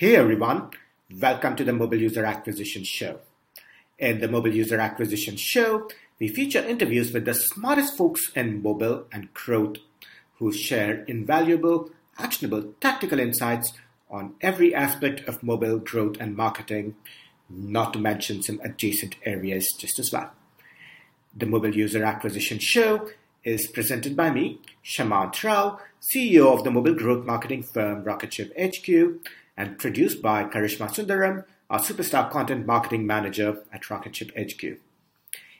Hey everyone, welcome to the Mobile User Acquisition Show. In the Mobile User Acquisition Show, we feature interviews with the smartest folks in mobile and growth who share invaluable, actionable tactical insights on every aspect of mobile growth and marketing, not to mention some adjacent areas just as well. The Mobile User Acquisition Show is presented by me, Shamanth Rao, CEO of the mobile growth marketing firm Rocketship HQ, and produced by Karishma Sundaram, our superstar content marketing manager at Rocketship HQ.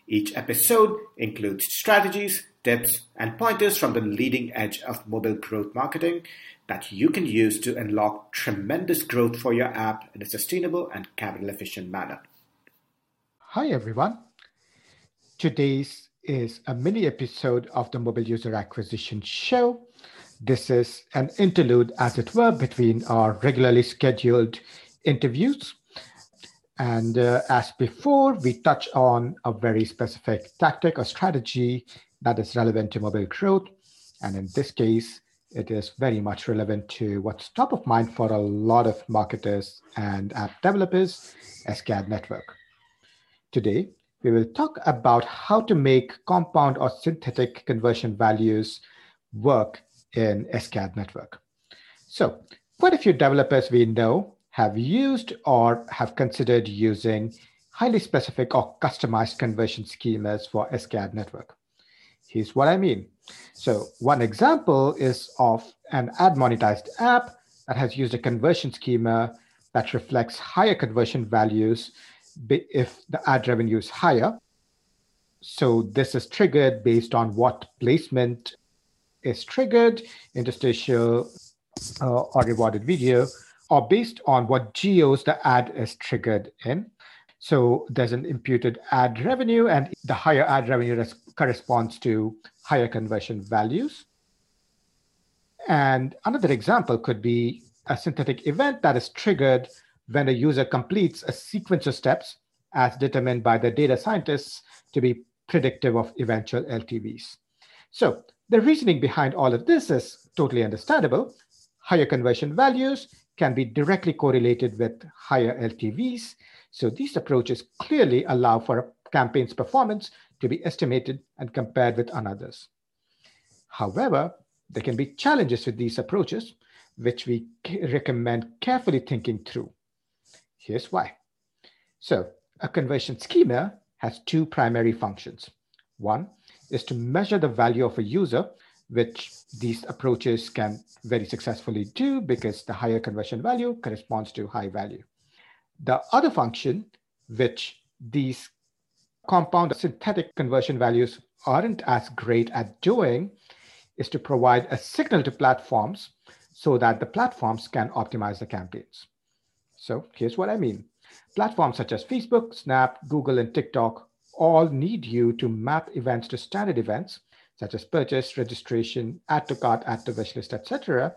Each episode includes strategies, tips, and pointers from the leading edge of mobile growth marketing that you can use to unlock tremendous growth for your app in a sustainable and capital efficient manner. Hi, everyone. Today's is a mini episode of the Mobile User Acquisition Show this is an interlude, as it were, between our regularly scheduled interviews. And uh, as before, we touch on a very specific tactic or strategy that is relevant to mobile growth. And in this case, it is very much relevant to what's top of mind for a lot of marketers and app developers, SKAdNetwork. Today, we will talk about how to make compound or synthetic conversion values work in SKAdNetwork. So quite a few developers we know have used or have considered using highly specific or customized conversion schemas for SKAdNetwork. Here's what I mean. So one example is of an ad monetized app that has used a conversion schema that reflects higher conversion values if the ad revenue is higher. So this is triggered based on what placement is triggered, interstitial uh, or rewarded video, or based on what geos the ad is triggered in. So there's an imputed ad revenue, and the higher ad revenue corresponds to higher conversion values. And another example could be a synthetic event that is triggered when a user completes a sequence of steps as determined by the data scientists to be predictive of eventual LTVs. So the reasoning behind all of this is totally understandable. Higher conversion values can be directly correlated with higher LTVs. So these approaches clearly allow for a campaign's performance to be estimated and compared with another's. However, there can be challenges with these approaches, which we recommend carefully thinking through. Here's why. So a conversion schema has two primary functions. One is to measure the value of a user, which these approaches can very successfully do because the higher conversion value corresponds to high value. The other function, which these compound synthetic conversion values aren't as great at doing, is to provide a signal to platforms so that the platforms can optimize the campaigns. So here's what I mean. Platforms such as Facebook, Snap, Google, and TikTok all need you to map events to standard events, such as purchase, registration, add to cart, add to wish list, etc.,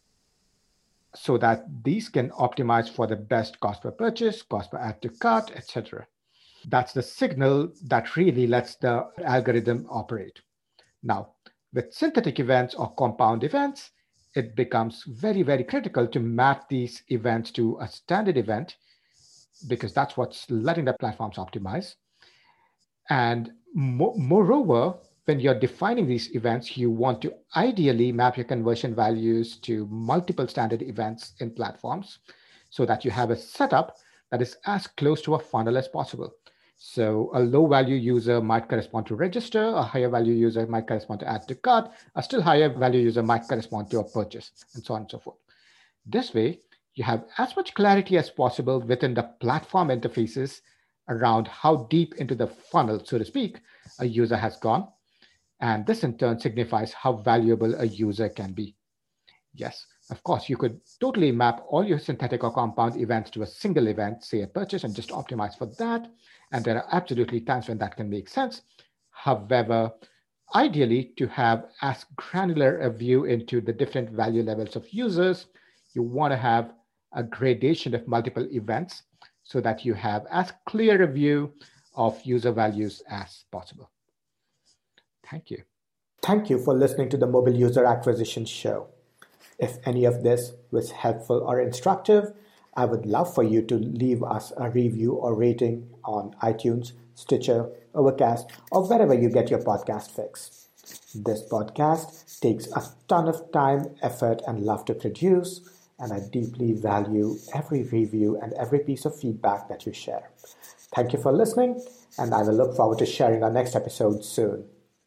so that these can optimize for the best cost per purchase, cost per add to cart, etc. That's the signal that really lets the algorithm operate. Now, with synthetic events or compound events, it becomes very, very critical to map these events to a standard event because that's what's letting the platforms optimize. And mo- moreover, when you're defining these events, you want to ideally map your conversion values to multiple standard events in platforms so that you have a setup that is as close to a funnel as possible. So a low value user might correspond to register, a higher value user might correspond to add to cart, a still higher value user might correspond to a purchase, and so on and so forth. This way, you have as much clarity as possible within the platform interfaces around how deep into the funnel, so to speak, a user has gone. And this in turn signifies how valuable a user can be. Yes, of course, you could totally map all your synthetic or compound events to a single event, say a purchase, and just optimize for that. And there are absolutely times when that can make sense. However, ideally, to have as granular a view into the different value levels of users, you want to have a gradation of multiple events so that you have as clear a view of user values as possible. Thank you. Thank you for listening to the Mobile User Acquisition Show. If any of this was helpful or instructive, I would love for you to leave us a review or rating on iTunes, Stitcher, Overcast, or wherever you get your podcast fix. This podcast takes a ton of time, effort, and love to produce, and I deeply value every review and every piece of feedback that you share. Thank you for listening, and I will look forward to sharing our next episode soon.